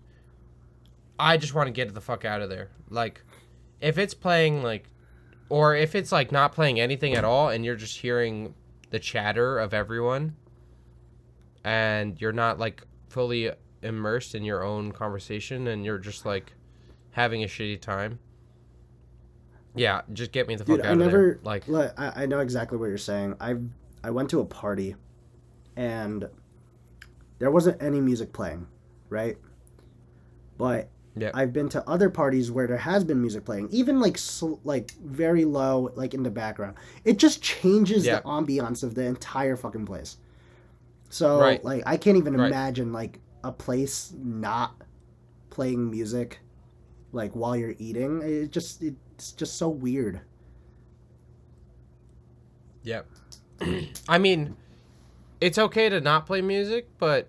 Speaker 2: I just want to get the fuck out of there. Like, if it's playing like, or if it's like not playing anything at all, and you're just hearing the chatter of everyone, and you're not like fully immersed in your own conversation, and you're just like having a shitty time. Yeah, just get me the fuck
Speaker 1: Dude,
Speaker 2: out
Speaker 1: I
Speaker 2: of
Speaker 1: never
Speaker 2: there. Like,
Speaker 1: Look, I, I know exactly what you're saying. I I went to a party, and there wasn't any music playing, right? But
Speaker 2: Yeah.
Speaker 1: I've been to other parties where there has been music playing, even like sl- like very low, like in the background. It just changes
Speaker 2: Yeah.
Speaker 1: the ambiance of the entire fucking place. So
Speaker 2: Right.
Speaker 1: like I can't even
Speaker 2: Right.
Speaker 1: imagine like a place not playing music like while you're eating. It just it's just so weird.
Speaker 2: Yep. I mean, it's okay to not play music, but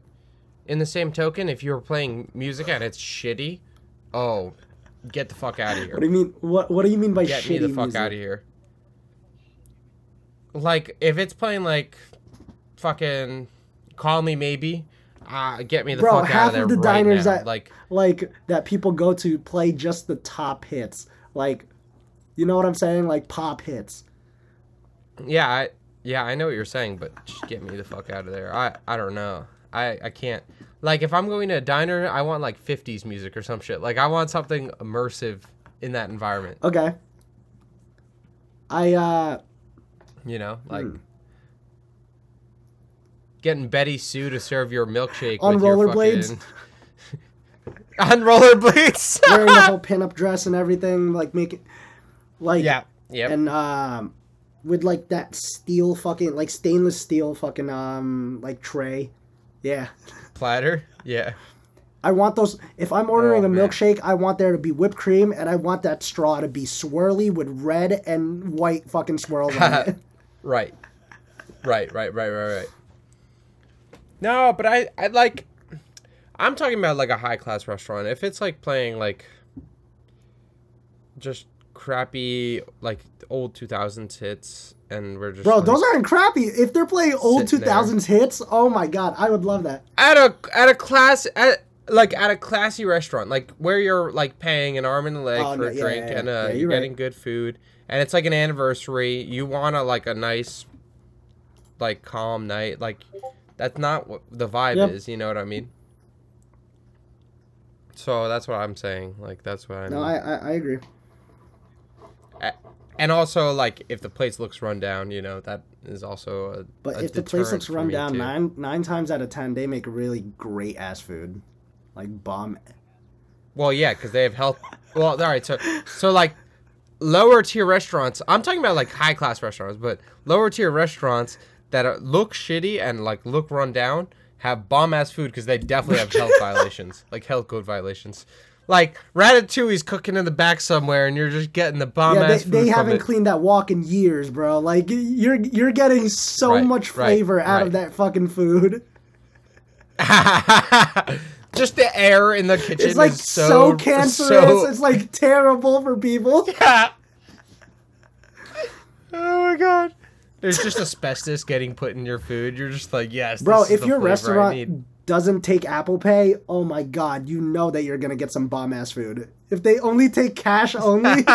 Speaker 2: in the same token, if you're playing music and it's shitty, oh, get the fuck out of here.
Speaker 1: What do you mean? What What do you mean by
Speaker 2: Get
Speaker 1: shitty Get
Speaker 2: me the fuck
Speaker 1: music?
Speaker 2: out of here. Like, if it's playing like fucking Call Me Maybe, uh, get me the
Speaker 1: Bro,
Speaker 2: fuck out
Speaker 1: half
Speaker 2: of there
Speaker 1: of the
Speaker 2: right
Speaker 1: diners
Speaker 2: now.
Speaker 1: that
Speaker 2: like,
Speaker 1: like that people go to play just the top hits. Like, you know what I'm saying? Like pop hits.
Speaker 2: yeah, I, yeah, I know what you're saying, but just get me the fuck out of there. I, I don't know. I, I can't. Like, if I'm going to a diner, I want like 50s music or some shit. Like, I want something immersive in that environment.
Speaker 1: Okay. I uh
Speaker 2: You know, like
Speaker 1: Hmm.
Speaker 2: getting Betty Sue to serve your milkshake
Speaker 1: On rollerblades?
Speaker 2: fucking- on rollerblades.
Speaker 1: wearing the whole pinup dress and everything, like make it like
Speaker 2: yeah. yeah,
Speaker 1: and um with like that steel fucking like stainless steel fucking um like tray. Yeah.
Speaker 2: Platter. Yeah.
Speaker 1: I want those if I'm ordering
Speaker 2: Oh,
Speaker 1: a
Speaker 2: man.
Speaker 1: milkshake, I want there to be whipped cream and I want that straw to be swirly with red and white fucking swirls on it.
Speaker 2: Right. Right, right, right, right, right. No, but I I like I'm talking about like a high class restaurant. If it's like playing like just crappy like old 2000s hits and we're just
Speaker 1: Bro,
Speaker 2: like,
Speaker 1: those aren't crappy. If they're playing old
Speaker 2: Sitting there.
Speaker 1: 2000s hits, oh my god, I would love that.
Speaker 2: at a at a class at like at a classy restaurant, like where you're like paying an arm and a leg
Speaker 1: Oh,
Speaker 2: for
Speaker 1: no,
Speaker 2: a
Speaker 1: yeah,
Speaker 2: drink
Speaker 1: yeah,
Speaker 2: and uh,
Speaker 1: yeah,
Speaker 2: you're,
Speaker 1: you're right.
Speaker 2: getting good food, and it's like an anniversary. You want a like a nice, like calm night. Like that's not what the vibe
Speaker 1: Yep.
Speaker 2: is. You know what I mean? So that's what I'm saying. Like that's what I.
Speaker 1: No. I I, I agree.
Speaker 2: And also like if the place looks run down, you know that is also a.
Speaker 1: But
Speaker 2: a
Speaker 1: if the place looks run down
Speaker 2: too.
Speaker 1: nine nine times out of ten, they make really great ass food, like bomb.
Speaker 2: Well, yeah, because they have health. Well, all right. So, so like lower tier restaurants. I'm talking about like high class restaurants, but lower tier restaurants that are, look shitty and like look run down have bomb ass food because they definitely have health violations, like health code violations. Like Ratatouille's cooking in the back somewhere, and you're just getting the bomb
Speaker 1: Yeah, they,
Speaker 2: ass food
Speaker 1: they haven't
Speaker 2: it.
Speaker 1: cleaned that wok in years, bro. Like you're you're getting so
Speaker 2: Right,
Speaker 1: much
Speaker 2: right,
Speaker 1: flavor out of that fucking food.
Speaker 2: just the air in the kitchen
Speaker 1: It's like
Speaker 2: is
Speaker 1: so,
Speaker 2: so
Speaker 1: cancerous.
Speaker 2: so-
Speaker 1: It's like terrible for people. Yeah.
Speaker 2: oh my god. There's just asbestos getting put in your food. You're just like, yes,
Speaker 1: Bro,
Speaker 2: this is
Speaker 1: if
Speaker 2: the
Speaker 1: your
Speaker 2: flavor I need.
Speaker 1: restaurant doesn't take Apple Pay, oh my god, you know that you're gonna get some bomb ass food. If they only take cash only,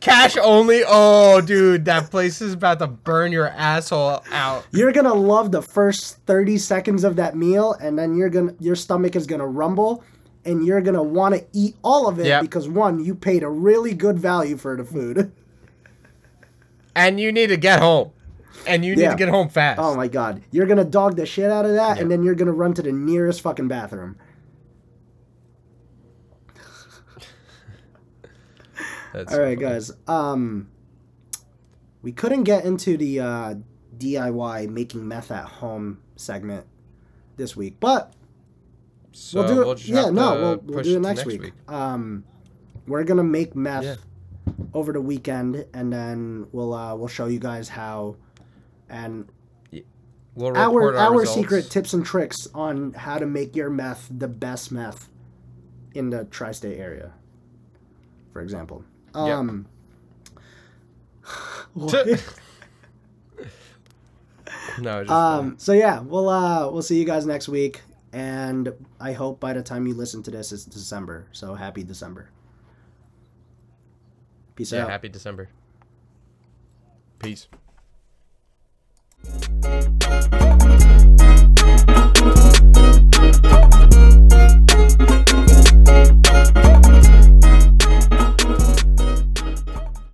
Speaker 2: Cash only. Oh, dude, that place is about to burn your asshole out.
Speaker 1: you're gonna love the first 30 seconds of that meal, and then you're gonna your stomach is gonna rumble, and you're gonna want to eat all of it
Speaker 2: Yep.
Speaker 1: because one, you paid a really good value for the food.
Speaker 2: And you need to get home. And you need
Speaker 1: Yeah.
Speaker 2: to get home fast.
Speaker 1: Oh my god, you're gonna dog the shit out of that,
Speaker 2: Yeah.
Speaker 1: and then you're gonna run to the nearest fucking bathroom.
Speaker 2: That's
Speaker 1: All
Speaker 2: funny.
Speaker 1: guys. Um, we couldn't get into the uh, DIY making meth at home segment this week, but
Speaker 2: So
Speaker 1: we'll do it.
Speaker 2: just
Speaker 1: yeah, no, we'll, we'll do it
Speaker 2: to
Speaker 1: next, week. Um, we're gonna make meth
Speaker 2: Yeah.
Speaker 1: over the weekend, and then we'll uh, we'll show you guys how, and
Speaker 2: We'll
Speaker 1: our
Speaker 2: report our,
Speaker 1: our secret tips and tricks on how to make your meth the best meth in the tri-state area. For example. Um. what?
Speaker 2: No, just
Speaker 1: Um, so yeah, we'll uh we'll see you guys next week, and I hope by the time you listen to this, it's December. So happy December. Peace
Speaker 2: yeah,
Speaker 1: out.
Speaker 2: happy December. Peace. Thank you